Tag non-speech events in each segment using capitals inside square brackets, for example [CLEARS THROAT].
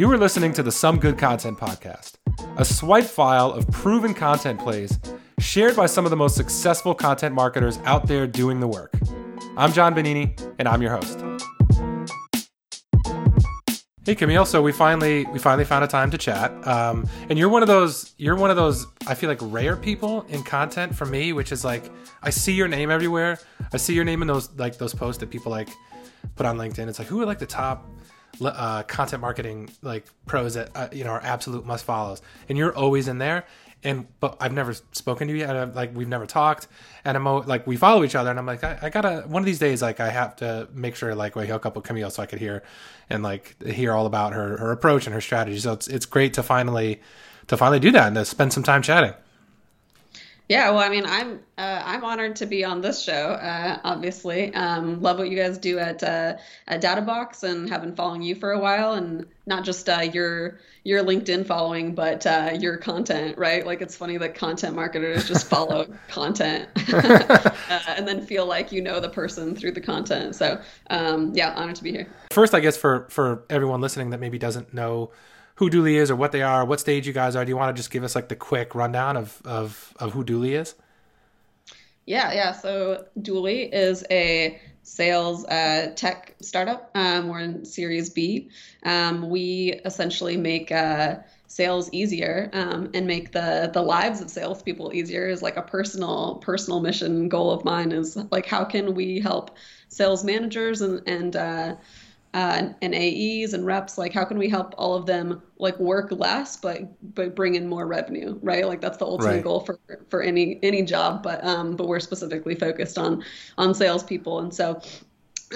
You are listening to the Some Good Content Podcast, a swipe file of proven content plays shared by some of the most successful content marketers out there doing the work. I'm John Bonini, and I'm your host. Hey Camille, so we finally we finally found a time to chat, um, and you're one of those you're one of those I feel like rare people in content for me, which is like I see your name everywhere. I see your name in those like those posts that people like put on LinkedIn. It's like who are like the top uh, content marketing like pros that uh, you know are absolute must follows, and you're always in there. And but I've never spoken to you yet. I'm, like we've never talked, and I'm like we follow each other, and I'm like I, I, gotta one of these days like I have to make sure like we hook up with Camille so I could hear and like hear all about her her approach and her strategy. So it's it's great to finally to finally do that and to spend some time chatting. Yeah, well, I mean, I'm uh, I'm honored to be on this show. Uh, obviously, um, love what you guys do at uh, at DataBox, and have been following you for a while, and not just uh, your your LinkedIn following, but uh, your content. Right? Like it's funny that content marketers just follow [LAUGHS] content, [LAUGHS] uh, and then feel like you know the person through the content. So, um, yeah, honored to be here. First, I guess for for everyone listening that maybe doesn't know who Dooly is or what they are, what stage you guys are. Do you want to just give us like the quick rundown of of, of who Dooly is? Yeah, yeah. So Dooly is a sales uh, tech startup. Um, we're in Series B. Um, we essentially make uh, sales easier um, and make the the lives of salespeople easier. Is like a personal personal mission goal of mine. Is like how can we help sales managers and and uh, uh, and AEs and reps, like how can we help all of them like work less but but bring in more revenue, right? Like that's the ultimate right. goal for for any any job, but um but we're specifically focused on on salespeople, and so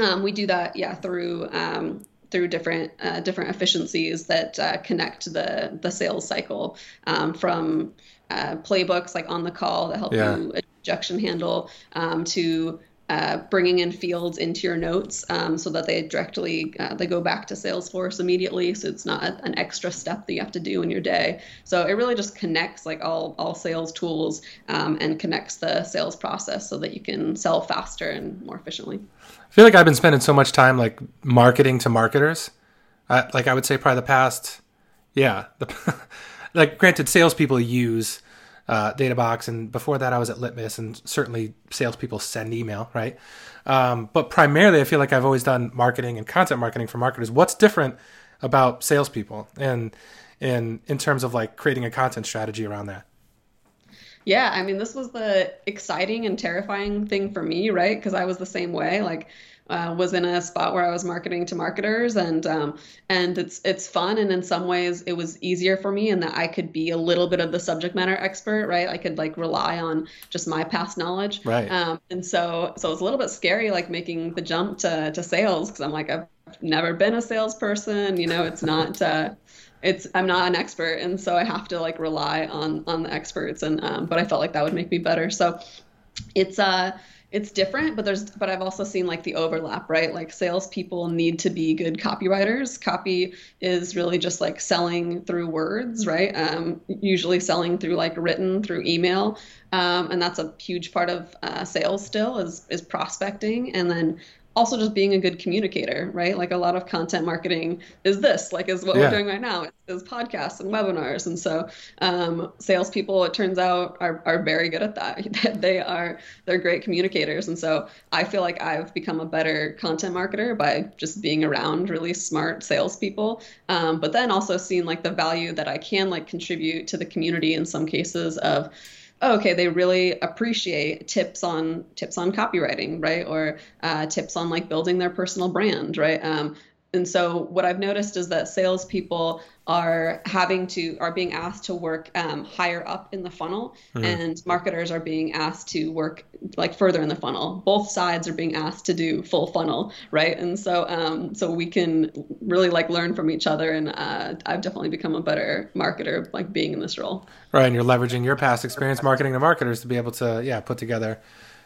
um, we do that yeah through um, through different uh, different efficiencies that uh, connect the the sales cycle um, from uh, playbooks like on the call that help yeah. you objection handle um, to uh, bringing in fields into your notes um, so that they directly uh, they go back to Salesforce immediately. So it's not an extra step that you have to do in your day. So it really just connects like all all sales tools um, and connects the sales process so that you can sell faster and more efficiently. I feel like I've been spending so much time like marketing to marketers. Like I would say probably the past, yeah, the, [LAUGHS] like granted, salespeople use uh, DataBox, and before that I was at Litmus, and certainly salespeople send email, right? Um, but primarily, I feel like I've always done marketing and content marketing for marketers. What's different about salespeople, and in in terms of like creating a content strategy around that? Yeah, I mean, this was the exciting and terrifying thing for me, right? Because I was the same way. Like, uh, was in a spot where I was marketing to marketers, and um, and it's it's fun, and in some ways it was easier for me in that I could be a little bit of the subject matter expert, right? I could like rely on just my past knowledge, right? Um, and so so it's a little bit scary, like making the jump to to sales, because I'm like I've never been a salesperson, you know, it's not. Uh, it's I'm not an expert, and so I have to like rely on on the experts, and um, but I felt like that would make me better. So it's uh it's different, but there's but I've also seen like the overlap, right? Like salespeople need to be good copywriters. Copy is really just like selling through words, right? Um, usually selling through like written through email, um, and that's a huge part of uh, sales still is is prospecting, and then also just being a good communicator, right? Like a lot of content marketing is this, like is what yeah. we're doing right now, is podcasts and webinars. And so um, salespeople, it turns out, are, are very good at [LAUGHS] that. they are they're great communicators. And so I feel like I've become a better content marketer by just being around really smart salespeople. Um, but then also seeing like the value that I can like contribute to the community in some cases of oh, okay, they really appreciate tips on tips on copywriting, right? Or uh, tips on like building their personal brand, right? Um, and so what I've noticed is that salespeople are having to are being asked to work um, higher up in the funnel, mm-hmm. and marketers are being asked to work like further in the funnel. Both sides are being asked to do full funnel, right? And so um, so we can really like learn from each other. And uh, I've definitely become a better marketer like being in this role. Right, and you're leveraging your past experience marketing to marketers to be able to yeah put together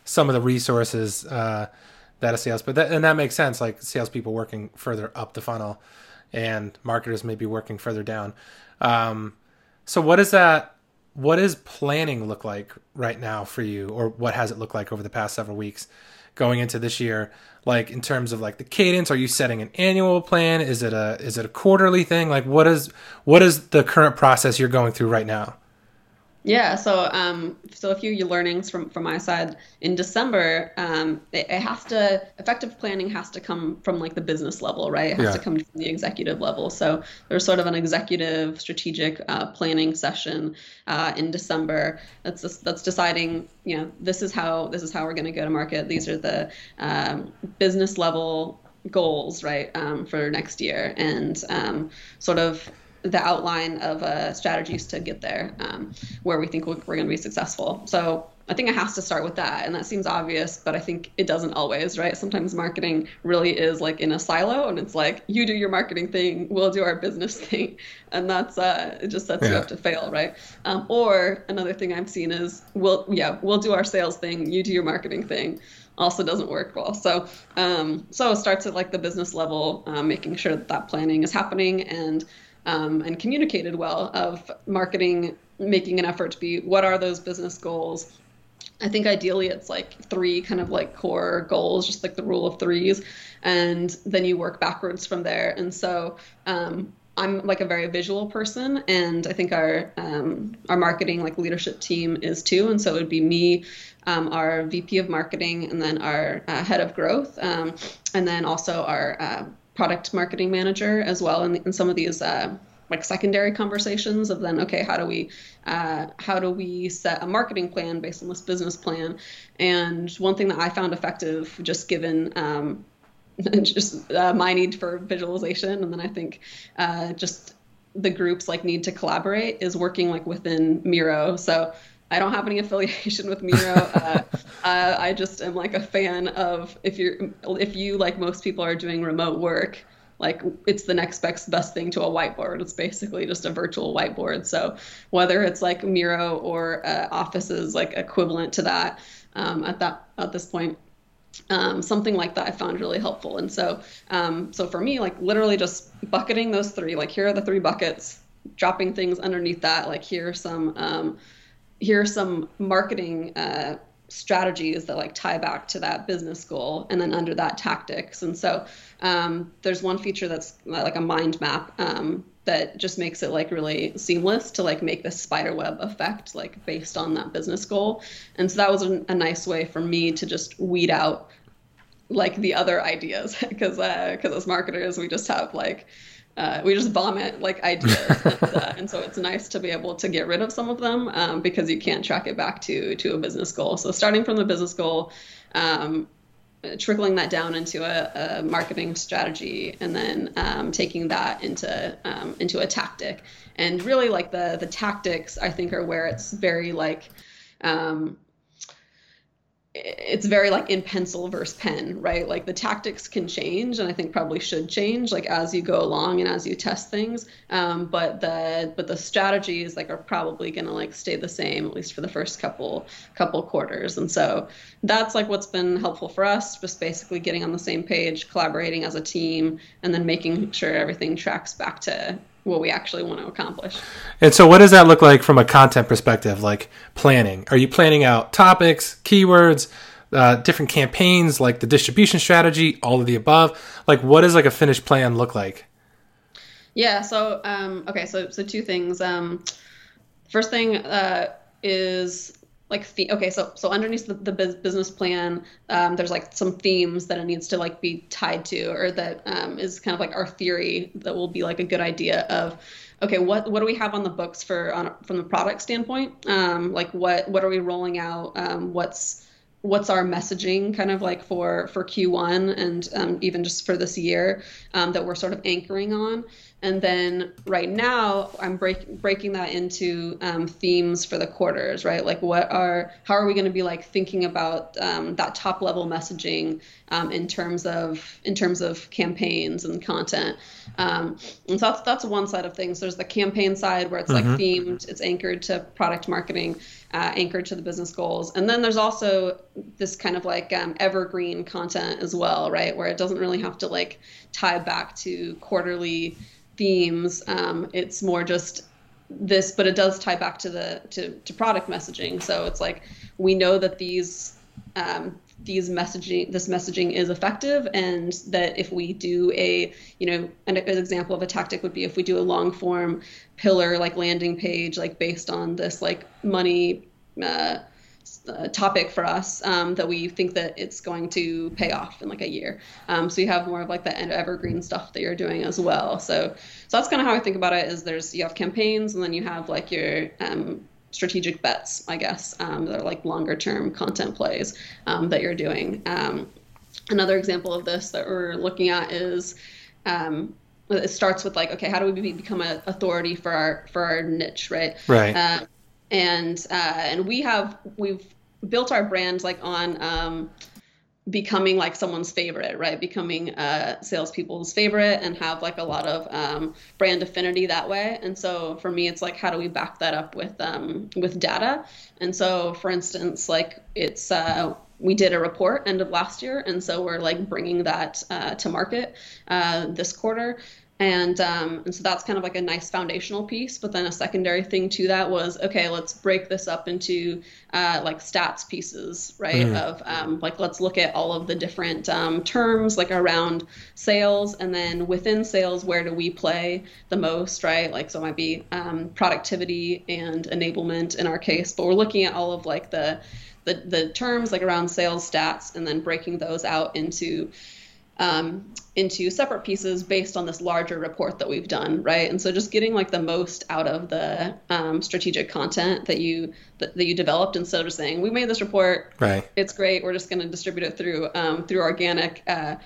some of the resources. Uh, that a sales, but that, and that makes sense. Like salespeople working further up the funnel, and marketers may be working further down. Um, so what is that? what does planning look like right now for you, or what has it looked like over the past several weeks going into this year? Like in terms of like the cadence, are you setting an annual plan? Is it a is it a quarterly thing? Like what is what is the current process you're going through right now? Yeah, so um, so a few learnings from from my side in December. Um, it, it, has to effective planning has to come from like the business level, right? It has yeah. to come from the executive level. So there's sort of an executive strategic uh, planning session uh, in December. That's just, that's deciding, you know, this is how this is how we're going to go to market. These are the um, business level goals, right, um, for next year, and um, sort of the outline of uh, strategies to get there um, where we think we're, we're going to be successful. So I think it has to start with that. And that seems obvious, but I think it doesn't always, right? Sometimes marketing really is like in a silo and it's like, you do your marketing thing, we'll do our business [LAUGHS] thing. And that's, uh, it just sets yeah. you up to fail, right? Um, or another thing I've seen is, we'll, yeah, we'll do our sales thing, you do your marketing thing also doesn't work well. So, um, so it starts at like the business level, um, making sure that that planning is happening and um, and communicated well of marketing making an effort to be what are those business goals I think ideally it's like three kind of like core goals, just like the rule of threes, and then you work backwards from there. And so um, I'm like a very visual person, and I think our um, our marketing like leadership team is too. And so it would be me, um, our VP of marketing, and then our uh, head of growth, um, and then also our uh, product marketing manager as well in, in some of these uh, like secondary conversations of then okay how do we uh, how do we set a marketing plan based on this business plan? And one thing that i found effective just given um, [LAUGHS] just uh, my need for visualization and then i think uh, just the groups like need to collaborate is working like within miro. So I don't have any affiliation with Miro. [LAUGHS] Uh, uh, I just am like a fan of if you're if you like most people are doing remote work, like it's the next best best thing to a whiteboard. It's basically just a virtual whiteboard. So whether it's like Miro or uh, Office's like equivalent to that um, at that at this point. Um, something like that I found really helpful. And so, um, so for me, like literally just bucketing those three, like here are the three buckets, dropping things underneath that, like here are some, um, here are some marketing uh, strategies that like tie back to that business goal and then under that tactics. And so um, there's one feature that's uh, like a mind map um, that just makes it like really seamless to like make this spider web effect like based on that business goal. And so that was a, a nice way for me to just weed out like the other [LAUGHS] ideas because because uh, as marketers we just have like uh, we just vomit like ideas, [LAUGHS] and, uh, and, so it's nice to be able to get rid of some of them um, because you can't track it back to to a business goal. So starting from the business goal, um, trickling that down into a, a marketing strategy, and then um, taking that into um, into a tactic. And really, like the the tactics, I think, are where it's very like um, it's very like in pencil versus pen, right? Like the tactics can change, and I think probably should change like as you go along and as you test things. Um, but the but the strategies like are probably gonna like stay the same at least for the first couple couple quarters. And so that's like what's been helpful for us, just basically getting on the same page, collaborating as a team, and then making sure everything tracks back to what we actually want to accomplish. And so, what does that look like from a content perspective, like planning? Are you planning out topics, keywords, uh, different campaigns, like the distribution strategy, all of the above? Like, what does like a finished plan look like? Yeah. So, um, okay. So, so two things. Um, first thing uh, is like okay so so underneath the, the business plan um, there's like some themes that it needs to like be tied to or that um, is kind of like our theory that will be like a good idea of okay what what do we have on the books for on from the product standpoint? Um, like what what are we rolling out? Um, what's what's our messaging kind of like for for q1 and um, even just for this year um, that we're sort of anchoring on and then right now, I'm break, breaking that into um, themes for the quarters, right? Like, what are, how are we going to be like thinking about um, that top level messaging um, in terms of, in terms of campaigns and content? Um, and so that's that's one side of things. There's the campaign side where it's mm-hmm. like themed, it's anchored to product marketing, uh, anchored to the business goals, and then there's also this kind of like um, evergreen content as well, right? Where it doesn't really have to like tie back to quarterly themes. Um, it's more just this, but it does tie back to the to, to product messaging. So it's like we know that these um, these messaging this messaging is effective and that if we do a you know an, an, example of a tactic would be if we do a long form pillar like landing page like based on this like money uh, topic for us um, that we think that it's going to pay off in like a year. Um, so you have more of like the evergreen stuff that you're doing as well. So so that's kind of how I think about it. Is there's you have campaigns and then you have like your um, strategic bets, I guess. Um, that are like longer term content plays um, that you're doing. Um, another example of this that we're looking at is it starts with like okay how do we become an authority for our for our niche right right uh, and uh, and we have we've built our brand like on um, becoming like someone's favorite, right? Becoming uh, salespeople's favorite and have like a lot of um, brand affinity that way. And so for me, it's like how do we back that up with um, with data? And so, for instance, like it's uh, we did a report end of last year, and so we're like bringing that uh, to market uh, this quarter and um, and so that's kind of like a nice foundational piece. But then a secondary thing to that was okay let's break this up into uh, like stats pieces right mm. of um, like let's look at all of the different um, terms like around sales. And then within sales where do we play the most right? Like so it might be um, productivity and enablement in our case. But we're looking at all of like the the, the terms like around sales stats and then breaking those out into um, into separate pieces based on this larger report that we've done, right? And so just getting like the most out of the um, strategic content that you that, that, you developed instead of just saying we made this report, right? It's great. We're just going to distribute it through um, through organic. Uh,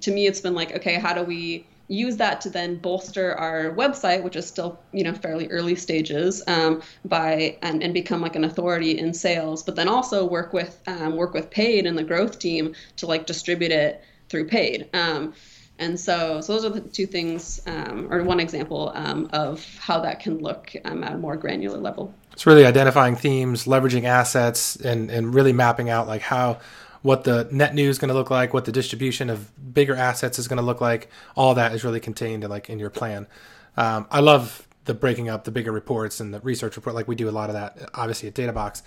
to me, it's been like, okay, how do we use that to then bolster our website, which is still you know fairly early stages, um, by and, and become like an authority in sales, but then also work with um, work with paid and the growth team to like distribute it through paid. Um, and so, so those are the two things, um, or one example um, of how that can look um, at a more granular level. It's really identifying themes, leveraging assets, and and really mapping out like how what the net new is going to look like, what the distribution of bigger assets is going to look like. All that is really contained in, like in your plan. Um, I love the breaking up the bigger reports and the research report. Like we do a lot of that, obviously at DataBox,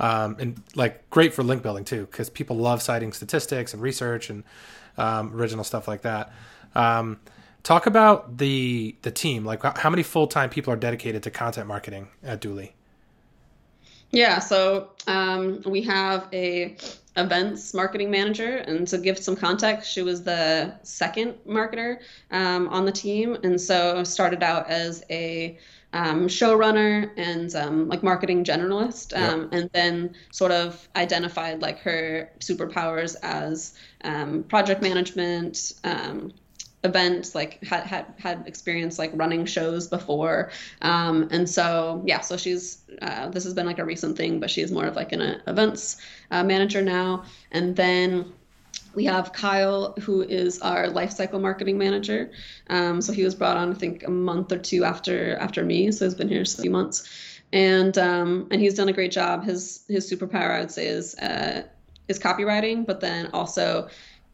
um, and like great for link building too, because people love citing statistics and research and um, original stuff like that. Um, talk about the the team. Like, how many full time people are dedicated to content marketing at Dooly Yeah, so um, we have a events marketing manager, and to give some context, she was the second marketer um, on the team, and so started out as a um, showrunner and um, like marketing generalist, um, and then sort of identified like her superpowers as um, project management, um, events, like had had had experience like running shows before, um, and so yeah, so she's uh, this has been like a recent thing, but she's more of like an uh, events uh, manager now, and then we have Kyle, who is our lifecycle marketing manager. Um, so he was brought on, I think, a month or two after after me. So he's been here a few months, and um, and he's done a great job. His his superpower, I would say, is uh, is copywriting, but then also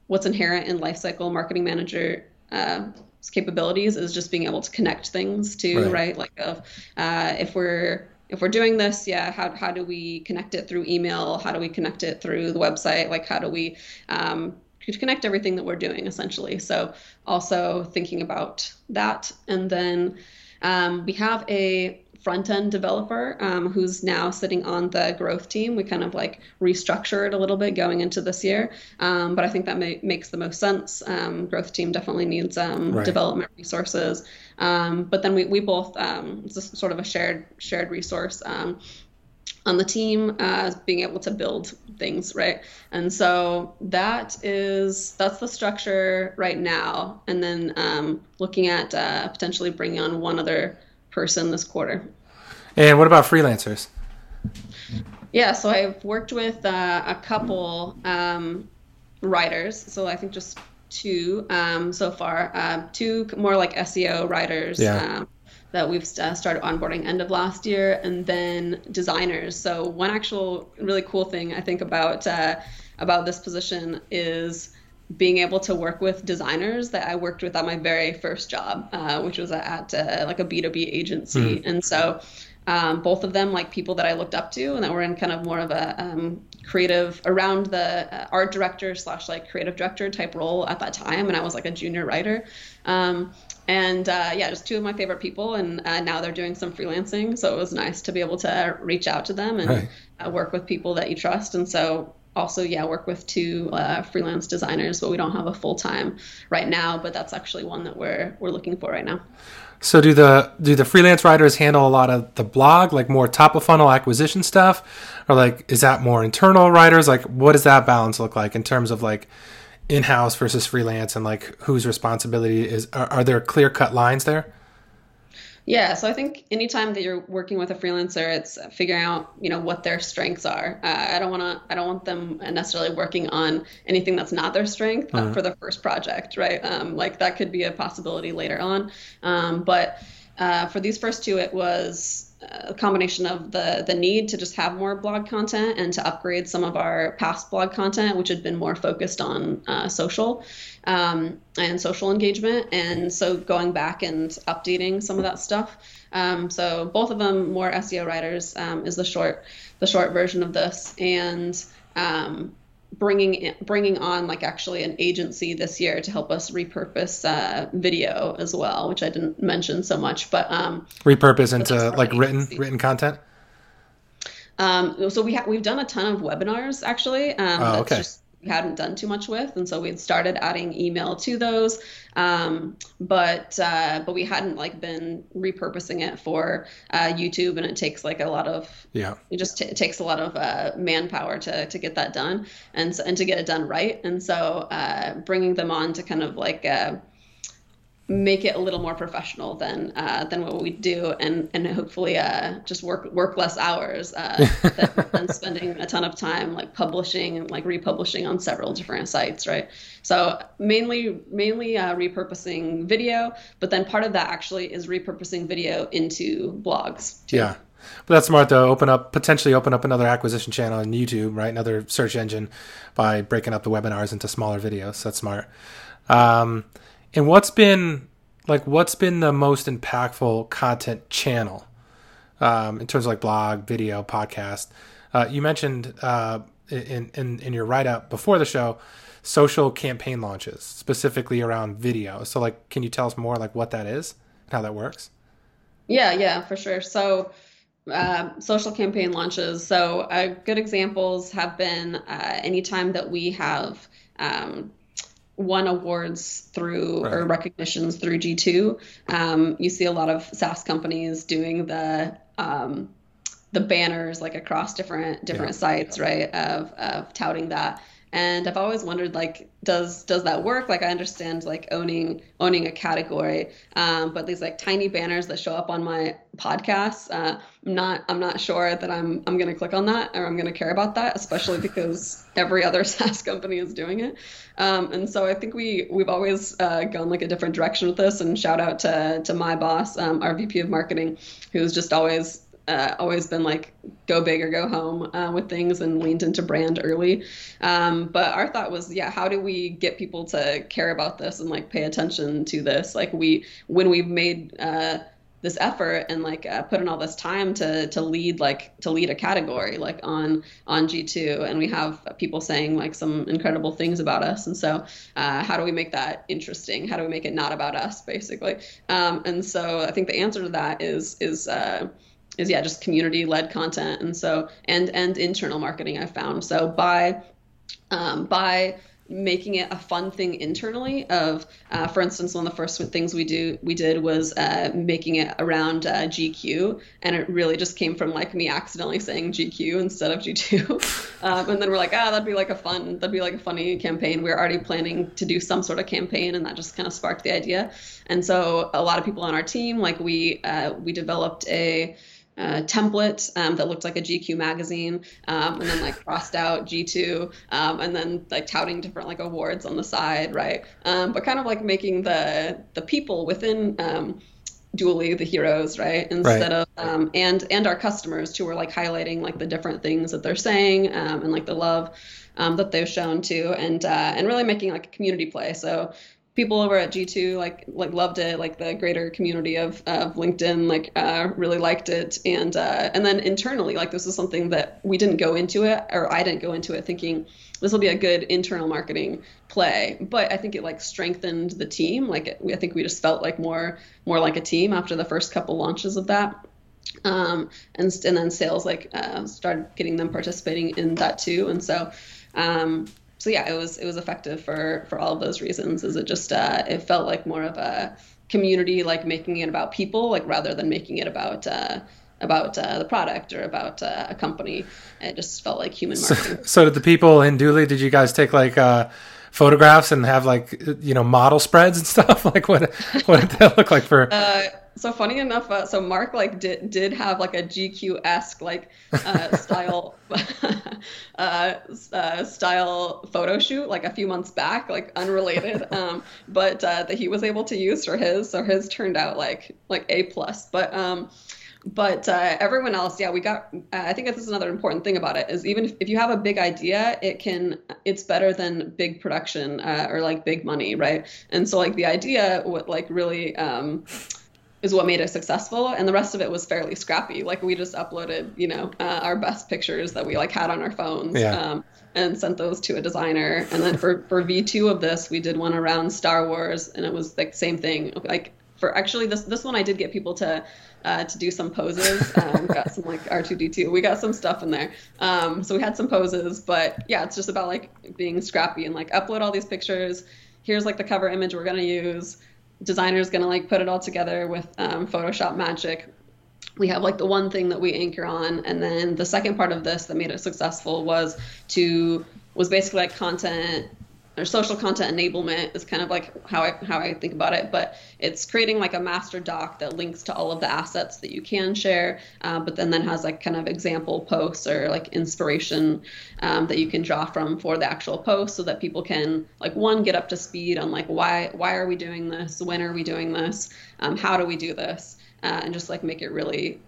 what's inherent in lifecycle marketing manager uh, capabilities is just being able to connect things to right, right? like uh, if we're if we're doing this, yeah, how, how do we connect it through email? How do we connect it through the website? Like, how do we um, connect everything that we're doing essentially? So, also thinking about that. And then um, we have a front end developer um, who's now sitting on the growth team. We kind of like restructured a little bit going into this year, um, but I think that may, makes the most sense. Um, growth team definitely needs um, right. development resources, um, but then we, we both um, it's sort of a shared shared resource on the team uh, being able to build things right and so that is that's the structure right now and then um, looking at uh, potentially bringing on one other person this quarter. And what about freelancers? Yeah, so I've worked with uh, a couple um, writers. So I think just two um, so far. Uh, two more like SEO writers. Yeah. Um, that we've uh, started onboarding end of last year, and then designers. So one actual really cool thing I think about uh, about this position is being able to work with designers that I worked with at my very first job, uh, which was at uh, like a B2B agency. Mm. And so um, both of them like people that I looked up to and that were in kind of more of a um, creative around the uh, art director slash like creative director type role at that time. And I was like a junior writer. Um, and uh, yeah, just two of my favorite people. And uh, now they're doing some freelancing. So it was nice to be able to reach out to them and right. Uh, work with people that you trust. And so also yeah work with two uh, freelance designers but we don't have a full-time right now but that's actually one that we're we're looking for right now. So do the do the freelance writers handle a lot of the blog like more top of funnel acquisition stuff? Or like is that more internal writers? Like what does that balance look like in terms of like in-house versus freelance and like whose responsibility is are, are there clear cut lines there yeah, so I think anytime that you're working with a freelancer, it's figuring out you know what their strengths are. Uh, I don't want to I don't want them necessarily working on anything that's not their strength uh-huh. for the first project, right? Um, like that could be a possibility later on, um, but uh, for these first two, it was a combination of the the need to just have more blog content and to upgrade some of our past blog content, which had been more focused on uh, social um, and social engagement, and so going back and updating some of that stuff. Um, so both of them more SEO writers um, is the short the short version of this, and um, bringing bringing on like actually an agency this year to help us repurpose uh, video as well, which I didn't mention so much, but um, repurpose into like written written content. Um, so we ha- we've done a ton of webinars actually. Um, oh, okay. Just, we hadn't done too much with, and so we'd started adding email to those, um, but uh, but we hadn't like been repurposing it for uh, YouTube, and it takes like a lot of yeah, it just t- it takes a lot of uh, manpower to to get that done, and so, and to get it done right, and so uh, bringing them on to kind of like uh, make it a little more professional than uh, than what we do, and and hopefully uh, just work work less hours uh, [LAUGHS] than, than, spending a ton of time like publishing and like republishing on several different sites, right? So mainly mainly uh, repurposing video, but then part of that actually is repurposing video into blogs. Too. Yeah. But that's smart though. Open up potentially open up another acquisition channel on YouTube, right? Another search engine by breaking up the webinars into smaller videos. That's smart. Um, and what's been like what's been the most impactful content channel um, in terms of like blog, video, podcast? Uh, you mentioned uh, in, in in your write up before the show social campaign launches specifically around video. So like, can you tell us more like what that is and how that works? Yeah, yeah, for sure. So. Uh, social campaign launches. So, uh, good examples have been uh, anytime that we have um, won awards through right. or recognitions through G2. Um, you see a lot of SaaS companies doing the um, the banners like across different different yeah. sites, right? Of of touting that and i've always wondered like does does that work? Like i understand like owning owning a category um, but these like tiny banners that show up on my podcast uh, i'm not i'm not sure that i'm i'm going to click on that or i'm going to care about that especially [LAUGHS] because every other [LAUGHS] saas company is doing it. Um, and so i think we we've always uh, gone like a different direction with this. And shout out to to my boss um, our vp of marketing who's just always uh, always been like go big or go home uh, with things and leaned into brand early. Um, but our thought was, yeah, how do we get people to care about this and like pay attention to this? Like we, when we've made uh, this effort and like uh, put in all this time to to lead like to lead a category like on on G2 and we have people saying like some incredible things about us and so uh, how do we make that interesting how do we make it not about us basically um, and so I think the answer to that is is uh, is yeah just community led content. And so and and internal marketing I've found. So by um, by making it a fun thing internally of uh, for instance one of the first things we do we did was uh, making it around uh, gq and it really just came from like me accidentally saying gq instead of g2 [LAUGHS] um, and then we're like ah that'd be like a fun that'd be like a funny campaign. We are already planning to do some sort of campaign and that just kind of sparked the idea. And so a lot of people on our team like we uh, we developed a uh, template um, that looked like a GQ magazine, um, and then like [LAUGHS] crossed out G2, um, and then like touting different like awards on the side, right? Um, but kind of like making the the people within um, Dooly the heroes, right? Instead right. of um, and and our customers too, are like highlighting like the different things that they're saying um, and like the love um, that they've shown too, and uh, and really making like a community play. So people over at G2 like like loved it, like the greater community of, of LinkedIn like uh, really liked it, and uh, and then internally like this is something that we didn't go into it or I didn't go into it thinking this will be a good internal marketing play, but I think it like strengthened the team. Like it, I think we just felt like more more like a team after the first couple launches of that. Um, and and then sales like uh, started getting them participating in that too, and so um, so yeah, it was it was effective for for all of those reasons. Is it just uh, it felt like more of a community, like making it about people, like rather than making it about uh, about uh, the product or about uh, a company. It just felt like human marketing. So, so did the people in Dooly? Did you guys take like? Uh, photographs and have like you know model spreads and [LAUGHS] stuff like what what did that look like for uh, so funny enough, uh, so Mark like did did have like a GQ esque like uh, [LAUGHS] style [LAUGHS] uh, uh, style photo shoot like a few months back, like unrelated, [LAUGHS] um, but uh, that he was able to use for his. So his turned out like like a plus. But um, but uh, everyone else, yeah, we got. Uh, I think this is another important thing about it is even if, if you have a big idea, it can it's better than big production uh, or like big money, right? And so like the idea would like really. Um, is what made it successful and the rest of it was fairly scrappy. Like we just uploaded you know uh, our best pictures that we like had on our phones yeah. um, and sent those to a designer. And then for for v2 of this we did one around star wars and it was like same thing. Like for actually this this one i did get people to uh, to do some poses. Um, got some like r2d2 we got some stuff in there. Um, so we had some poses but yeah it's just about like being scrappy and like upload all these pictures. Here's like the cover image we're going to use designer's gonna like put it all together with um, Photoshop magic. We have like the one thing that we anchor on, and then the second part of this that made it successful was to was basically like content or social content enablement is kind of like how I how I think about it. But it's creating like a master doc that links to all of the assets that you can share, uh, but then then has like kind of example posts or like inspiration um, that you can draw from for the actual post, so that people can like one get up to speed on like why why are we doing this, when are we doing this, um, how do we do this, uh, and just like make it really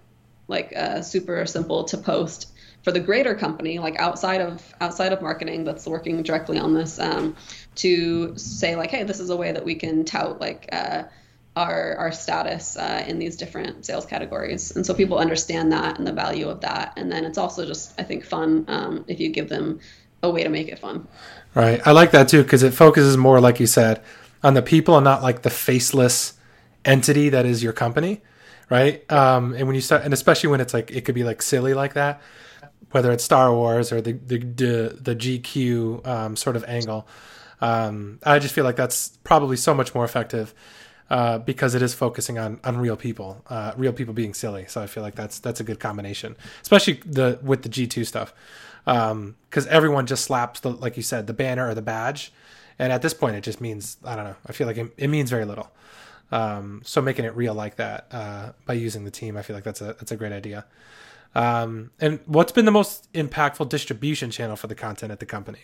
like uh, super simple to post for the greater company, like outside of outside of marketing, that's working directly on this, um, to say like, hey, this is a way that we can tout like uh, our our status uh, in these different sales categories, and so people understand that and the value of that. And then it's also just I think fun um, if you give them a way to make it fun. Right, I like that too because it focuses more, like you said, on the people and not like the faceless entity that is your company right? Um, and when you start, and especially when it's like it could be like silly like that, whether it's Star Wars or the the the, the GQ um, sort of angle. Um, I just feel like that's probably so much more effective uh, because it is focusing on on real people, uh, real people being silly. So I feel like that's that's a good combination, especially the with the G two stuff, because um, everyone just slaps the like you said the banner or the badge, and at this point it just means I don't know. I feel like it, it means very little. Um, so making it real like that uh, by using the team, I feel like that's a that's a great idea. Um, and what's been the most impactful distribution channel for the content at the company?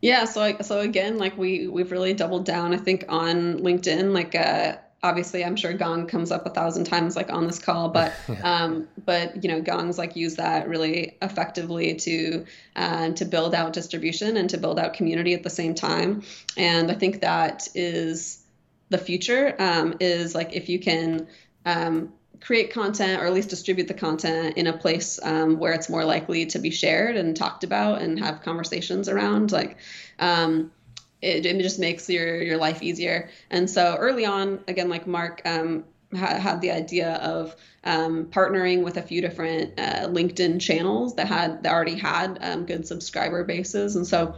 Yeah, so so again, like we we've really doubled down. I think on LinkedIn, like uh, obviously I'm sure Gong comes up a thousand times like on this call, but [LAUGHS] um, but you know Gong's like use that really effectively to uh, to build out distribution and to build out community at the same time. And I think that is the future. Um, is like if you can um, create content or at least distribute the content in a place um, where it's more likely to be shared and talked about and have conversations around like um, it, it, just makes your your life easier and so early on again like mark um, ha- had the idea of um, partnering with a few different uh, linkedin channels that had that already had um, good subscriber bases and so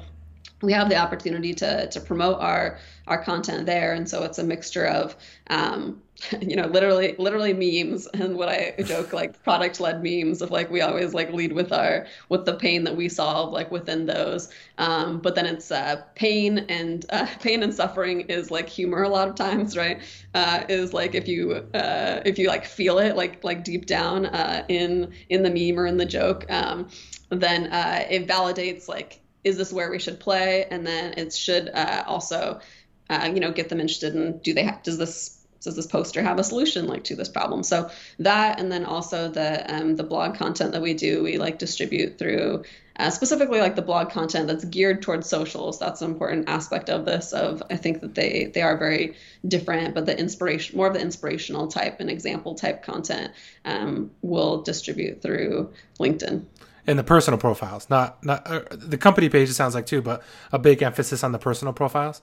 we have the opportunity to to promote our our content there. And so it's a mixture of um, [LAUGHS] you know literally literally memes and what i [LAUGHS] joke like product led memes of like we always like lead with our with the pain that we solve like within those. Um, but then it's uh, pain and uh, [LAUGHS] pain and suffering is like humor a lot of times right? Uh, is like if you uh, if you like feel it like like deep down uh, in in the meme or in the joke um, then uh, it validates like is this where we should play and then it should also you know get them interested in do they have does this does this poster have a solution like to this problem? So that, and then also the um, the blog content that we do, we like distribute through uh, specifically like the blog content that's geared towards socials. That's an important aspect of this. Of I think that they they are very different, but the inspiration, more of the inspirational type and example type content, um, will distribute through LinkedIn. And the personal profiles, not not uh, the company page. It sounds like too, but a big emphasis on the personal profiles.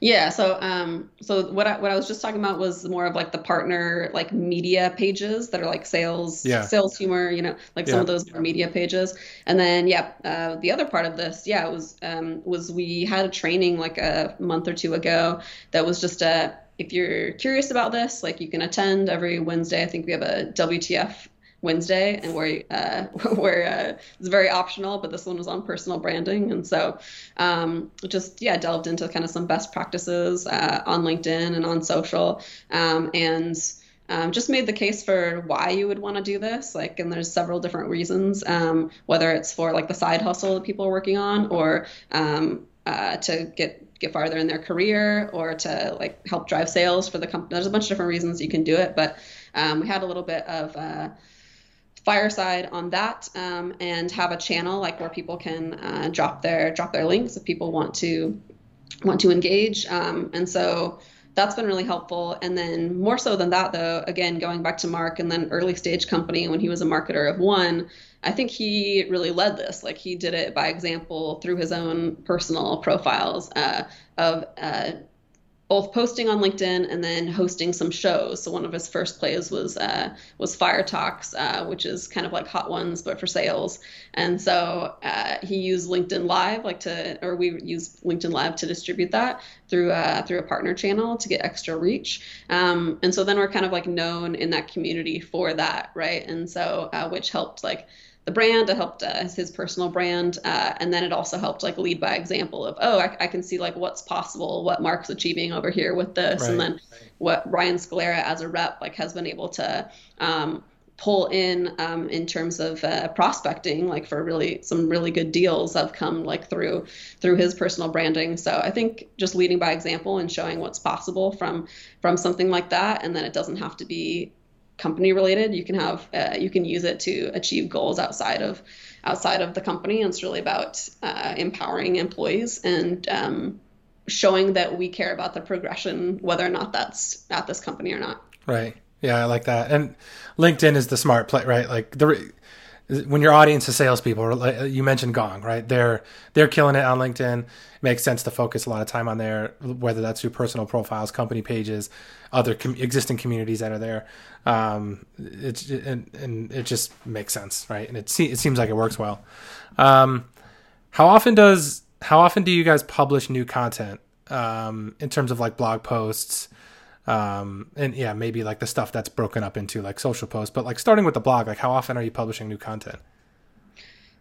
Yeah. So, um, so what I, what I was just talking about was more of like the partner like media pages that are like sales, yeah. sales humor, you know, like some yeah. of those are media pages. And then, yeah, uh, the other part of this, yeah, it was, um, was we had a training like a month or two ago that was just a, if you're curious about this, like you can attend every Wednesday. I think we have a WTF Wednesday, and where uh, [LAUGHS] where uh, it's very optional, but this one was on personal branding, and so um, just yeah, delved into kind of some best practices uh, on LinkedIn and on social, um, and. Um, just made the case for why you would want to do this like and there's several different reasons um, whether it's for like the side hustle that people are working on or um, uh, to get get farther in their career or to like help drive sales for the company there's a bunch of different reasons you can do it but um, we had a little bit of uh, fireside on that um, and have a channel like where people can uh, drop their drop their links if people want to want to engage. Um, and so that's been really helpful. And then more so than that though again going back to mark and then early stage company when he was a marketer of one i think he really led this. Like he did it by example through his own personal profiles uh, of uh, both posting on LinkedIn and then hosting some shows. So one of his first plays was uh, was Fire Talks, uh, which is kind of like Hot Ones but for sales. And so uh, he used LinkedIn Live, like to, or we use LinkedIn Live to distribute that through uh, through a partner channel to get extra reach. Um, and so then we're kind of like known in that community for that, right? And so uh, which helped like the brand. It helped uh, his personal brand, uh, and then it also helped like lead by example of oh, I, I, can see like what's possible, what Mark's achieving over here with this, right. and then what Ryan Scalera as a rep like has been able to. Um, pull in um, in terms of uh, prospecting like for really some really good deals have come like through through his personal branding so i think just leading by example and showing what's possible from from something like that and then it doesn't have to be company related. You can have uh, you can use it to achieve goals outside of outside of the company. And it's really about uh, empowering employees and um, showing that we care about the progression, whether or not that's at this company or not. Right. Yeah, I like that. And LinkedIn is the smart play, right? Like the when your audience is salespeople, you mentioned Gong, right? They're they're killing it on LinkedIn. It makes sense to focus a lot of time on there, whether that's through personal profiles, company pages, other com- existing communities that are there. Um, it's and, and it just makes sense, right? And it se- it seems like it works well. Um, how often does how often do you guys publish new content um, in terms of like blog posts? um, and yeah, maybe like the stuff that's broken up into like social posts. But like starting with the blog, like how often are you publishing new content?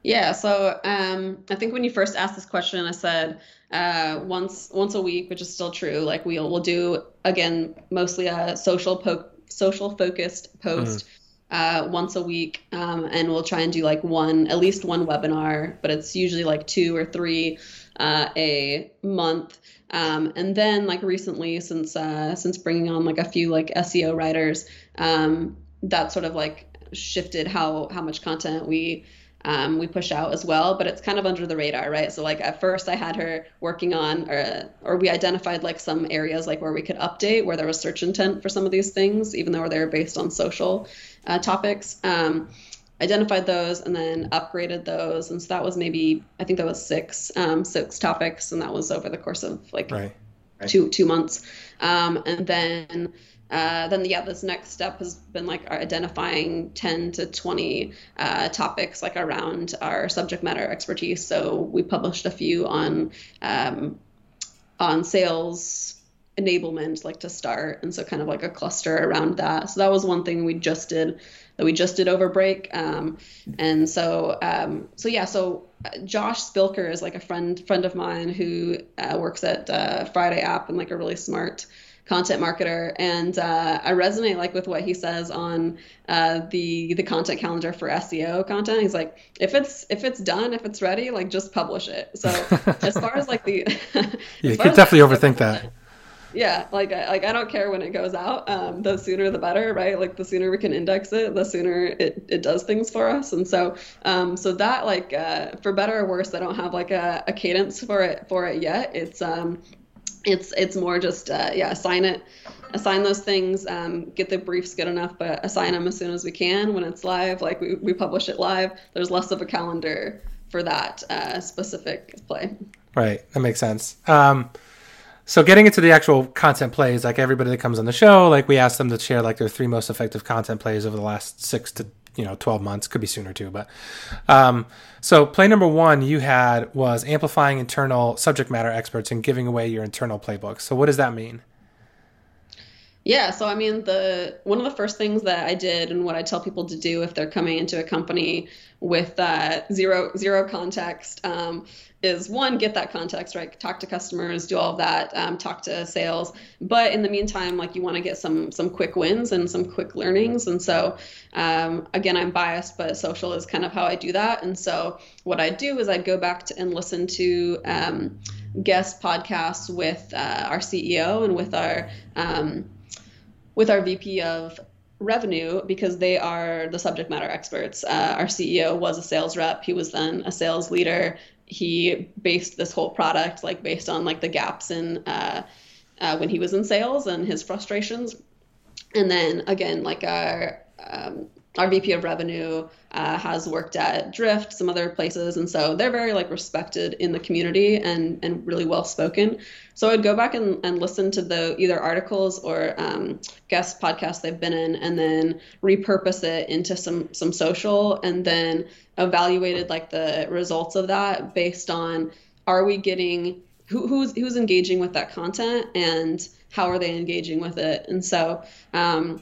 Yeah, so um, I think when you first asked this question, I said uh, once once a week, which is still true. Like we'll we'll do again mostly a social po- social focused post. Mm. Uh, once a week, um, and we'll try and do like one, at least one webinar, but it's usually like two or three uh, a month. Um, and then like recently, since uh, since bringing on like a few like SEO writers, um, that sort of like shifted how how much content we um, we push out as well, but it's kind of under the radar, right? So like at first I had her working on, or, or we identified like some areas like where we could update where there was search intent for some of these things, even though they were based on social uh, topics. Um, identified those and then upgraded those and so that was maybe i think that was six um, six topics and that was over the course of like right. Right. two two months um, and then uh, then yeah this next step has been like identifying 10 to 20 uh, topics like around our subject matter expertise so we published a few on um, on sales enablement like to start and so kind of like a cluster around that so that was one thing we just did that we just did over break. Um, and so, um, so yeah, so uh, Josh Spilker is like a friend friend of mine who uh, works at uh, Friday App and like a really smart content marketer and uh, i resonate like with what he says on uh, the the content calendar for seo content he's like if it's if it's done if it's ready like just publish it so [LAUGHS] as far as like the [LAUGHS] yeah you could definitely overthink that yeah, like I, like I don't care when it goes out. Um, the sooner the better, right? Like the sooner we can index it, the sooner it, it does things for us. And so um, so that like uh, for better or worse, I don't have like a, a cadence for it for it yet. It's um it's it's more just uh, yeah assign it assign those things um, get the briefs good enough but assign them as soon as we can when it's live. Like we, we publish it live. There's less of a calendar for that uh, specific play. Right. That makes sense. Um, so getting into the actual content plays like everybody that comes on the show like we ask them to share like their three most effective content plays over the last six to you know 12 months could be sooner too but um, so play number one you had was amplifying internal subject matter experts and giving away your internal playbook. So what does that mean? Yeah, so I mean the one of the first things that I did and what I tell people to do if they're coming into a company with zero zero context um, is one get that context right? Talk to customers do all that um, talk to sales. But in the meantime like you want to get some some quick wins and some quick learnings. And so um, again i'm biased but social is kind of how i do that. And so what i do is i go back to and listen to um, guest podcasts with uh, our ceo and with our um, with our vp of revenue because they are the subject matter experts. Uh, our CEO was a sales rep. He was then a sales leader he based this whole product like based on like the gaps in uh, uh, when he was in sales and his frustrations and then again like our um, our VP of revenue uh, has worked at Drift, some other places, and so they're very like respected in the community and and really well spoken. So I'd go back and, and listen to the either articles or um, guest podcasts they've been in, and then repurpose it into some some social, and then evaluated like the results of that based on are we getting who, who's who's engaging with that content and how are they engaging with it, and so. Um,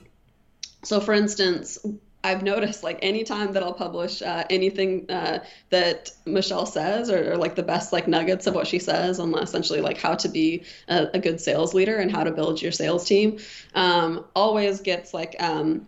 so for instance, I've noticed like anytime that I'll publish uh, anything uh, that Michelle says or, or, like the best like nuggets of what she says on essentially like how to be a, a good sales leader and how to build your sales team, um, always gets like um,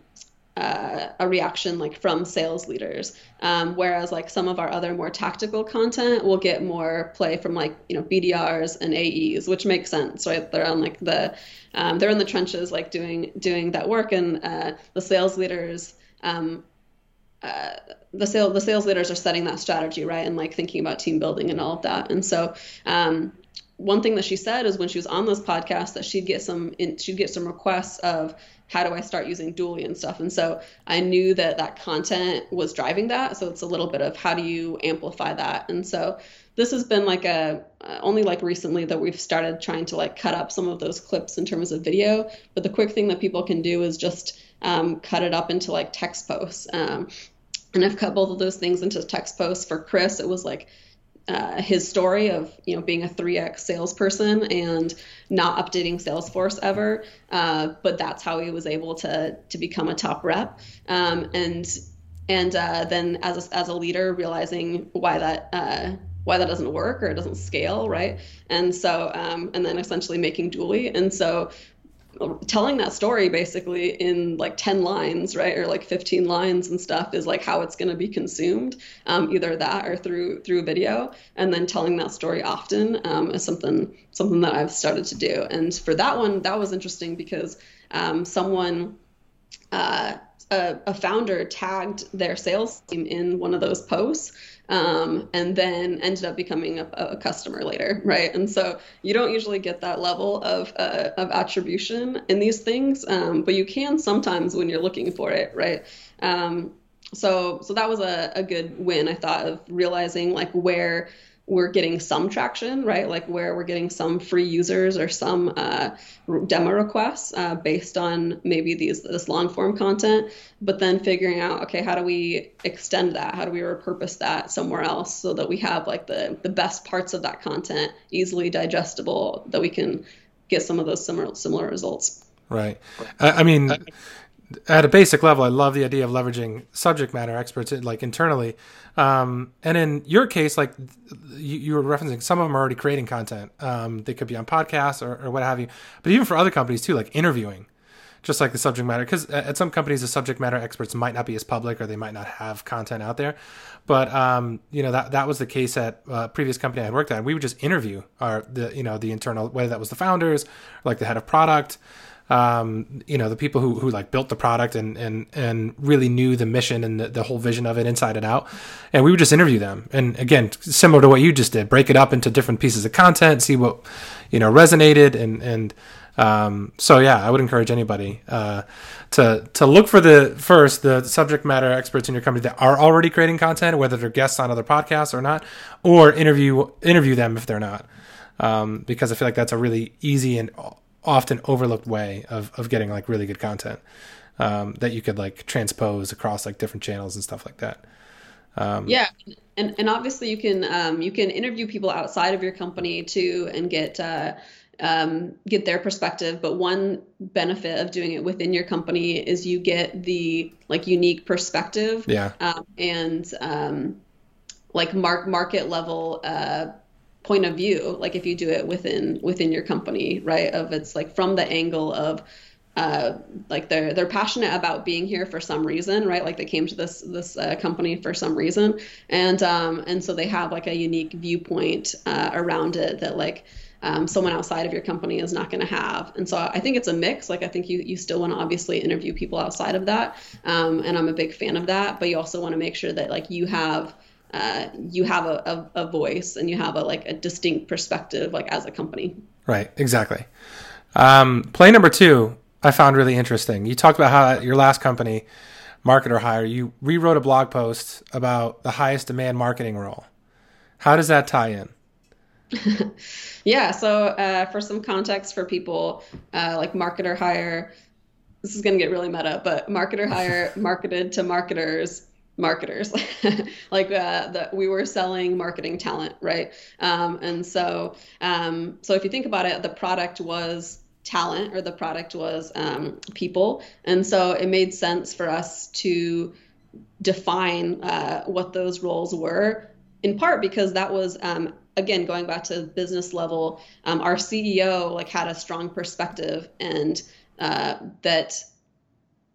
uh, a reaction like from sales leaders. Um, whereas like some of our other more tactical content will get more play from like you know BDRs and AEs, which makes sense, right? They're on like the um, they're in the trenches like doing doing that work, and uh, the sales leaders um, uh, the sale the sales leaders are setting that strategy right? And like thinking about team building and all of that. And so um, one thing that she said is when she was on this podcast that she'd get some in, she'd get some requests of how do I start using Dooly and stuff and so I knew that that content was driving that so it's a little bit of how do you amplify that and so this has been like a uh, only like recently that we've started trying to like cut up some of those clips in terms of video but the quick thing that people can do is just um, cut it up into like text posts. Um, and I've cut both of those things into text posts. For Chris, it was like uh, his story of you know being a 3x salesperson and not updating Salesforce ever, uh, but that's how he was able to to become a top rep. Um, and and uh, then as a, as a leader, realizing why that uh, why that doesn't work or it doesn't scale, right? And so, um, and then essentially making Dooly. And so telling that story basically in like 10 lines right or like 15 lines and stuff is like how it's going to be consumed um, either that or through through video. And then telling that story often um, is something something that i've started to do. And for that one that was interesting because um, someone uh, a, a founder tagged their sales team in one of those posts um, and then ended up becoming a, a, customer later, right? And so you don't usually get that level of, uh, of attribution in these things, um, but you can sometimes when you're looking for it, right? Um, so so that was a, a good win, I thought, of realizing like where we're getting some traction, right? Like where we're getting some free users or some uh, demo requests uh, based on maybe these this long form content, but then figuring out okay, how do we extend that? How do we repurpose that somewhere else so that we have like the the best parts of that content easily digestible that we can get some of those similar similar results. Right. I mean, at a basic level, I love the idea of leveraging subject matter experts like internally. Um, and in your case, like you, you, were referencing, some of them are already creating content. Um, they could be on podcasts or, or, what have you. But even for other companies too, like interviewing, just like the subject matter because at some companies the subject matter experts might not be as public or they might not have content out there but um, you know that that was the case at a previous company i had worked at we would just interview our the you know the internal whether that was the founders like the head of product um, you know the people who, who like built the product and and and really knew the mission and the, the whole vision of it inside and out. And we would just interview them. And again similar to what you just did break it up into different pieces of content see what you know resonated. And and um, so yeah, I would encourage anybody uh, to to look for the first the subject matter experts in your company that are already creating content, whether they're guests on other podcasts or not, or interview interview them if they're not, um, because I feel like that's a really easy and often overlooked way of of getting like really good content um, that you could like transpose across like different channels and stuff like that. Um, yeah, and and obviously you can um, you can interview people outside of your company too and get. Uh, um, get their perspective. But one benefit of doing it within your company is you get the like unique perspective. Yeah. Um, and um, like mark market level uh, point of view. Like if you do it within within your company, right? Of it's like from the angle of uh, like they're they're passionate about being here for some reason, right? Like they came to this this uh, company for some reason, and um, and so they have like a unique viewpoint uh, around it that like um, someone outside of your company is not going to have. And so I think it's a mix. Like I think you you still want to obviously interview people outside of that, um, and I'm a big fan of that. But you also want to make sure that like you have uh, you have a, a, a, voice and you have a like a distinct perspective like as a company. Right. Exactly. Um, play number two, I found really interesting. You talked about how your last company, Marketer Hire, you rewrote a blog post about the highest demand marketing role. How does that tie in? [LAUGHS] yeah. So uh, for some context for people, uh, like marketer hire, this is going to get really meta, but marketer hire [LAUGHS] marketed to marketers marketers. [LAUGHS] Like uh, that we were selling marketing talent right? Um, and so um, so if you think about it the product was talent or the product was um, people. And so it made sense for us to define uh, what those roles were in part because that was um, again going back to business level um, our ceo like had a strong perspective and uh, that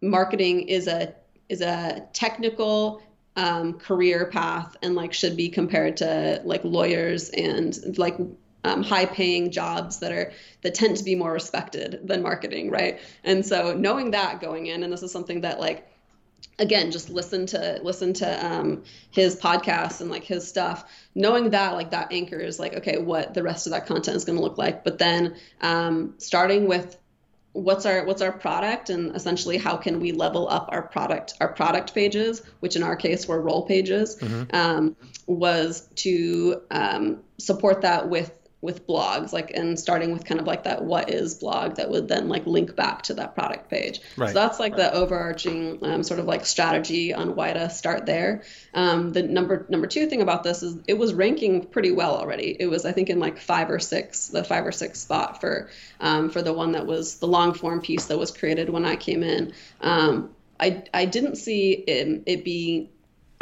marketing is a is a technical um, career path and like should be compared to like lawyers and like um, high paying jobs that are that tend to be more respected than marketing right? And so knowing that going in and this is something that like again just listen to listen to um, his podcast and like his stuff knowing that like that anchors like okay what the rest of that content is going to look like. But then um, starting with what's our what's our product and essentially how can we level up our product our product pages which in our case were role pages mm-hmm. um, was to um, support that with with blogs like and starting with kind of like that what is blog that would then like link back to that product page right. so that's like right. the overarching um, sort of like strategy on why to start there um, the number number two thing about this is it was ranking pretty well already it was i think in like five or six the five or six spot for um, for the one that was the long form piece that was created when i came in um, I, I didn't see it, it being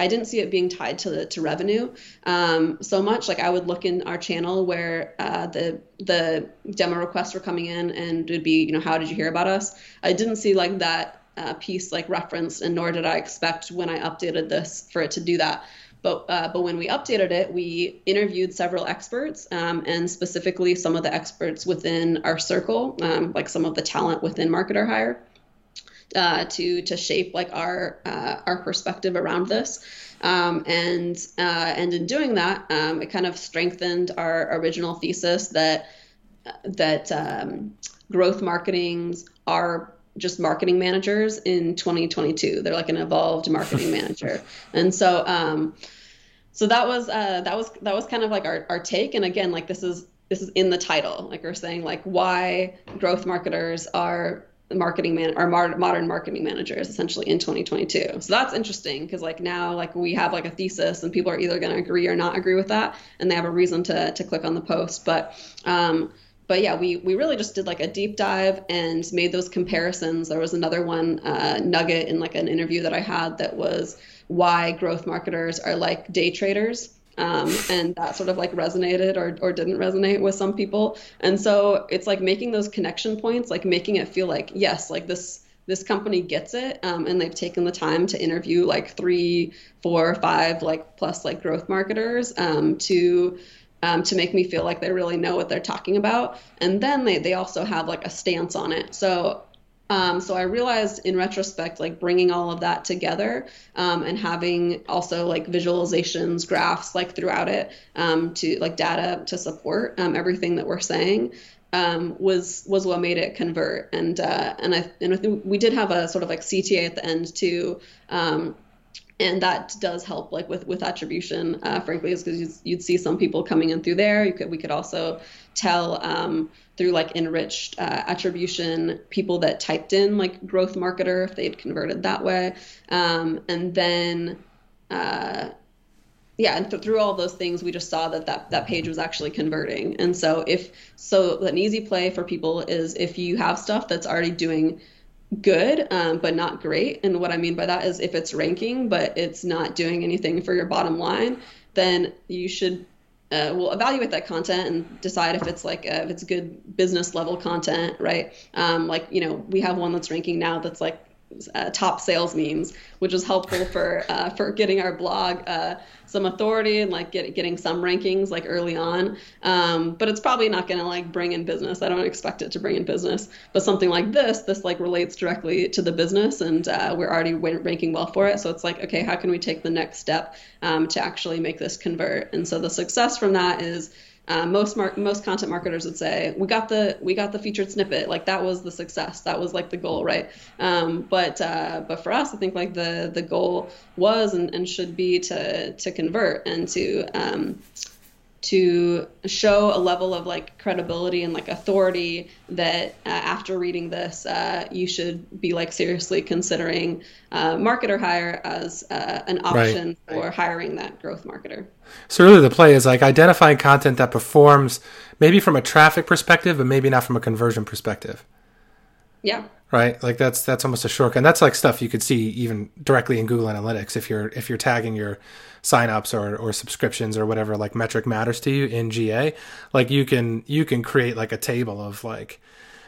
I didn't see it being tied to to revenue um, so much. Like I would look in our channel where uh, the the demo requests were coming in, and it would be, you know, how did you hear about us? I didn't see like that uh, piece like referenced, and nor did I expect when I updated this for it to do that. But uh, but when we updated it, we interviewed several experts, um, and specifically some of the experts within our circle, um, like some of the talent within Marketer Hire uh, to to shape like our uh, our perspective around this. Um, and uh, and in doing that, um, it kind of strengthened our original thesis that that um, growth marketings are just marketing managers in 2022. They're like an evolved marketing [LAUGHS] manager, and so um, so that was uh, that was that was kind of like our, our take. And again, like this is this is in the title, like we're saying, like why growth marketers are marketing man or modern marketing managers essentially in 2022 so that's interesting because like now like we have like a thesis and people are either going to agree or not agree with that and they have a reason to to click on the post. But um but yeah, we we really just did like a deep dive and made those comparisons. There was another one uh, nugget in like an interview that I had that was why growth marketers are like day traders Um, and that sort of like resonated or, or didn't resonate with some people. And so it's like making those connection points, like making it feel like, yes, like this this company gets it um, and they've taken the time to interview like three four five like plus like growth marketers um, to um, to make me feel like they really know what they're talking about and then they, they also have like a stance on it so um, so I realized in retrospect, like bringing all of that together um, and having also like visualizations, graphs like throughout it um, to like data to support um, everything that we're saying um, was was what made it convert. And uh, and I and we did have a sort of like CTA at the end too. Um, and that does help like with with attribution uh, frankly is because you'd, you'd, see some people coming in through there you could we could also tell um, through like enriched uh, attribution people that typed in like growth marketer if they'd converted that way. Um, and then uh, yeah and th- through all those things we just saw that, that that page was actually converting. And so if so an easy play for people is if you have stuff that's already doing good um, but not great and what i mean by that is if it's ranking but it's not doing anything for your bottom line then you should uh, we'll evaluate that content and decide if it's like uh, if it's good business level content right? Um, like you know we have one that's ranking now that's like uh, top sales memes, which is helpful for uh, for getting our blog uh, some authority and like get, getting some rankings like early on. Um, but it's probably not going to like bring in business. I don't expect it to bring in business. But something like this, this like relates directly to the business, and uh, we're already ranking well for it. So it's like, okay, how can we take the next step um, to actually make this convert? And so the success from that is uh, most mar- most content marketers would say we got the we got the featured snippet. Like that was the success. That was like the goal right? Um, but uh, but for us I think like the the goal was and, and should be to to convert and to um, to show a level of like credibility and like authority that uh, after reading this uh, you should be like seriously considering uh, marketer hire as uh, an option right. for hiring that growth marketer. So really the play is like identifying content that performs maybe from a traffic perspective but maybe not from a conversion perspective yeah. Right? Like that's that's almost a shortcut. And that's like stuff you could see even directly in google analytics if you're if you're tagging your signups or, or subscriptions or whatever like metric matters to you in GA, like you can you can create like a table of like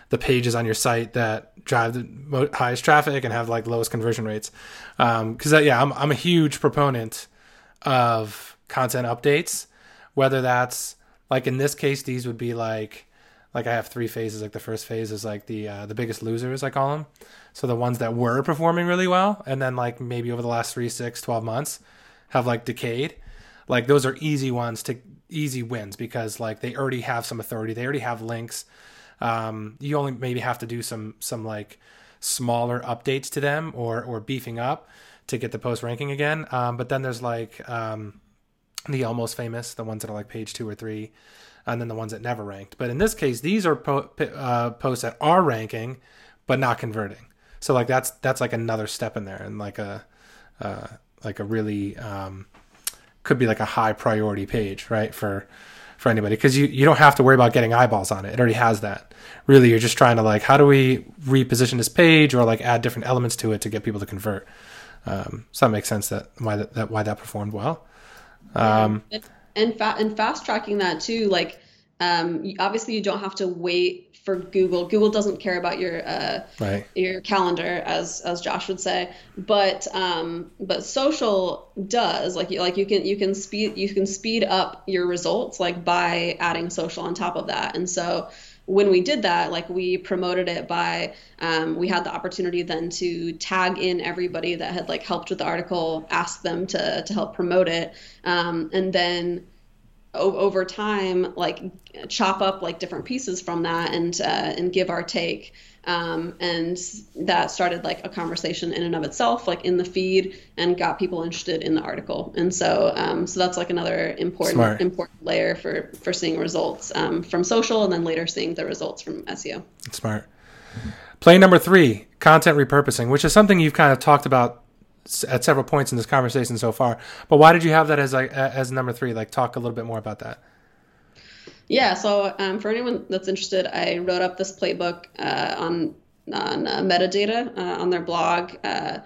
the pages on your site that drive the highest traffic and have like lowest conversion rates. Because um, yeah, I'm I'm a huge proponent of content updates, whether that's like in this case these would be like like I have three phases. Like the first phase is like the uh, the biggest losers, I call them. So the ones that were performing really well, and then like maybe over the last three, six, 12 months, have like decayed, like those are easy ones to easy wins because like they already have some authority, they already have links. Um, you only maybe have to do some some like smaller updates to them or or beefing up to get the post ranking again. Um, but then there's like um, the almost famous, the ones that are like page two or three, and then the ones that never ranked. But in this case, these are po- uh, posts that are ranking but not converting. So like that's that's like another step in there and like a uh, like a really um, could be like a high priority page, right? For for anybody because you, you don't have to worry about getting eyeballs on it. It already has that. Really, you're just trying to like how do we reposition this page or like add different elements to it to get people to convert. Um, so that makes sense that why that, that why that performed well. Um, and, fa- and fast tracking that too, like um, obviously you don't have to wait for Google. Google doesn't care about your uh, right. your calendar, as as Josh would say, but um, but social does. Like like you can you can speed you can speed up your results like by adding social on top of that. And so when we did that, like we promoted it by um, we had the opportunity then to tag in everybody that had like helped with the article, ask them to to help promote it, um, and then over time like chop up like different pieces from that and uh, and give our take um, and that started like a conversation in and of itself like in the feed and got people interested in the article and so um, so that's like another important Smart. important layer for for seeing results um, from social and then later seeing the results from SEO. Smart. Play number three, content repurposing, which is something you've kind of talked about at several points in this conversation so far. But why did you have that as like as number three? Like, talk a little bit more about that. Yeah. So um, for anyone that's interested, I wrote up this playbook uh, on on uh, metadata uh, on their blog. Uh,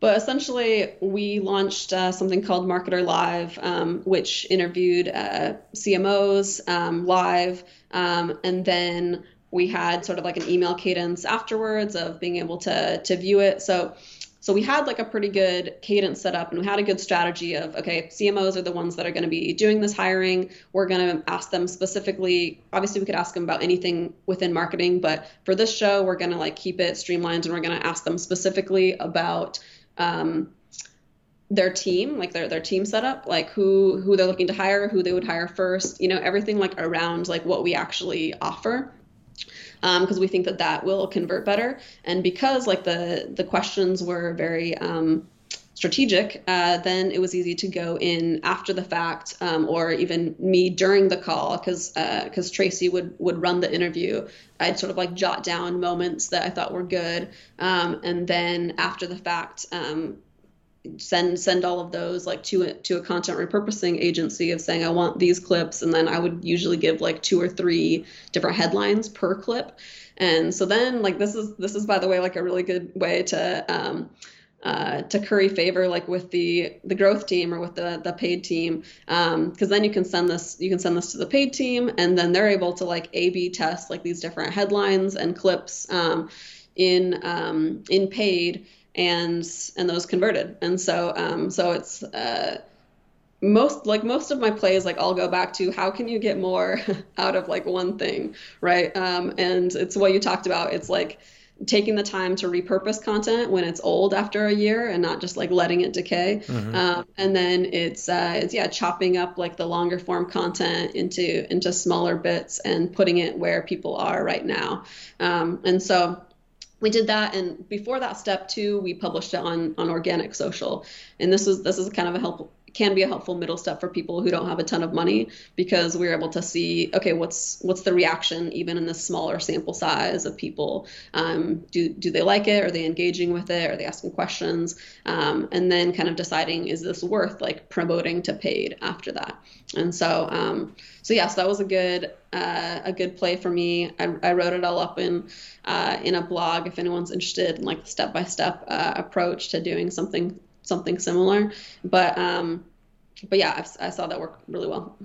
but essentially, we launched uh, something called Marketer Live, um, which interviewed uh, CMOs um, live, um, and then we had sort of like an email cadence afterwards of being able to to view it. So so we had like a pretty good cadence set up and we had a good strategy of okay, CMOs are the ones that are going to be doing this hiring. We're going to ask them specifically. Obviously, we could ask them about anything within marketing, but for this show, we're going to like keep it streamlined and we're going to ask them specifically about um, their team, like their their team setup, like who who they're looking to hire, who they would hire first, you know, everything like around like what we actually offer because um, we think that that will convert better. And because like the the questions were very um, strategic, uh, then it was easy to go in after the fact, um, or even me during the call, because because uh, Tracy would would run the interview. I'd sort of like jot down moments that I thought were good, um, and then after the fact, um, send send all of those like to a, to a content repurposing agency of saying I want these clips and then I would usually give like two or three different headlines per clip. And so then like this is this is by the way like a really good way to um, uh, to curry favor like with the the growth team or with the the paid team because um, then you can send this you can send this to the paid team and then they're able to like A B test like these different headlines and clips um, in um, in paid and and those converted. And so um, so it's uh, most like most of my plays like I'll go back to how can you get more [LAUGHS] out of like one thing, right? Um, and it's what you talked about. It's like taking the time to repurpose content when it's old after a year and not just like letting it decay mm-hmm. um, and then it's uh, it's yeah chopping up like the longer form content into into smaller bits and putting it where people are right now um, and so we did that and before that step two we published it on on organic social. And this is this is kind of a help can be a helpful middle step for people who don't have a ton of money because we're able to see okay what's what's the reaction even in this smaller sample size of people? Um, do do they like it? Are they engaging with it? Are they asking questions? Um, and then kind of deciding is this worth like promoting to paid after that? And so um, so yes yeah, so that was a good uh, a good play for me. I, I wrote it all up in uh, in a blog if anyone's interested in like the step by step approach to doing something something similar. But um, but yeah, I've, i saw that work really well.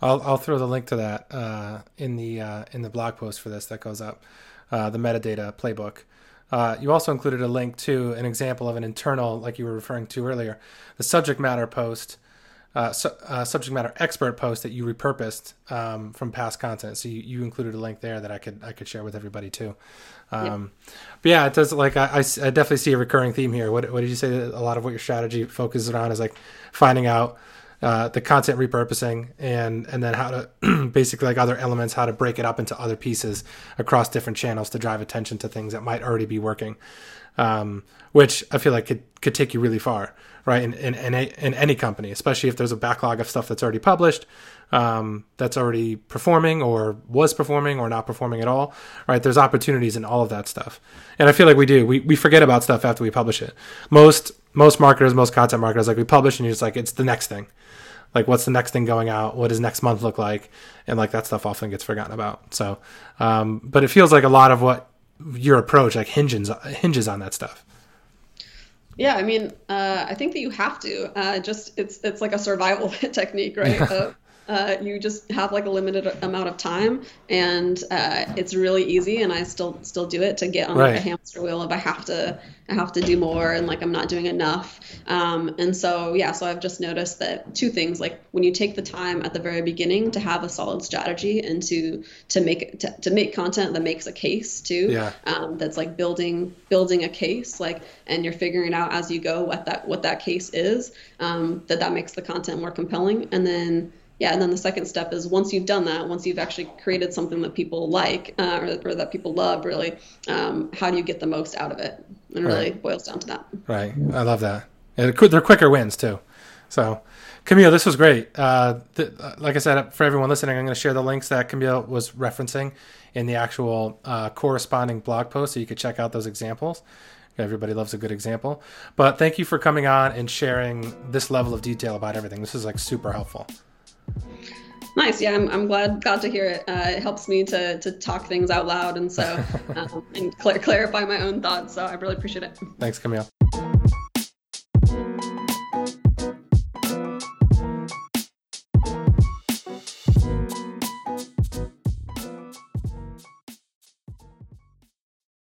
I'll I'll throw the link to that uh, in the uh, in the blog post for this that goes up, uh, the metadata playbook. Uh, you also included a link to an example of an internal, like you were referring to earlier, the subject matter post uh, su- uh, subject matter expert post that you repurposed um, from past content. So you, you, included a link there that I could I could share with everybody too. Um, yep. But yeah, it does like I, I, I, definitely see a recurring theme here. What, what did you say? a lot of what your strategy focuses on is like finding out uh, the content repurposing and and then how to [CLEARS THROAT] basically like other elements, how to break it up into other pieces across different channels to drive attention to things that might already be working. Um, which I feel like could, could take you really far right? In, in, in, a, in any company, especially if there's a backlog of stuff that's already published, um, that's already performing or was performing or not performing at all, right? There's opportunities in all of that stuff. And I feel like we do. We, we forget about stuff after we publish it. Most, most marketers, most content marketers, like we publish and you're just like, it's the next thing. Like, what's the next thing going out? What does next month look like? And like that stuff often gets forgotten about. So, um, but it feels like a lot of what your approach like hinges hinges on that stuff. Yeah, I mean, uh, I think that you have to. Uh, just it's it's like a survival [LAUGHS] technique, right? [LAUGHS] uh, uh, you just have like a limited amount of time, and uh, it's really easy. And I still still do it to get on right. like a hamster wheel if I have to I have to do more and like I'm not doing enough. Um, and so yeah, so I've just noticed that two things like when you take the time at the very beginning to have a solid strategy and to to make to, to make content that makes a case too. Yeah. Um, that's like building building a case like and you're figuring out as you go what that what that case is. Um, that that makes the content more compelling. And then yeah, and then the second step is once you've done that, once you've actually created something that people like uh, or, or, that people love, really, um, how do you get the most out of it? And it really boils down to that. Right. I love that. And they're quicker wins too. So, Camille, this was great. Uh, th- like I said, for everyone listening, I'm going to share the links that Camille was referencing in the actual uh, corresponding blog post, so you could check out those examples. Everybody loves a good example. But thank you for coming on and sharing this level of detail about everything. This is like super helpful. Nice. Yeah, I'm, I'm glad got to hear it. Uh, it helps me to, to talk things out loud and so [LAUGHS] um, and cl- clarify my own thoughts. So I really appreciate it. Thanks, Camille.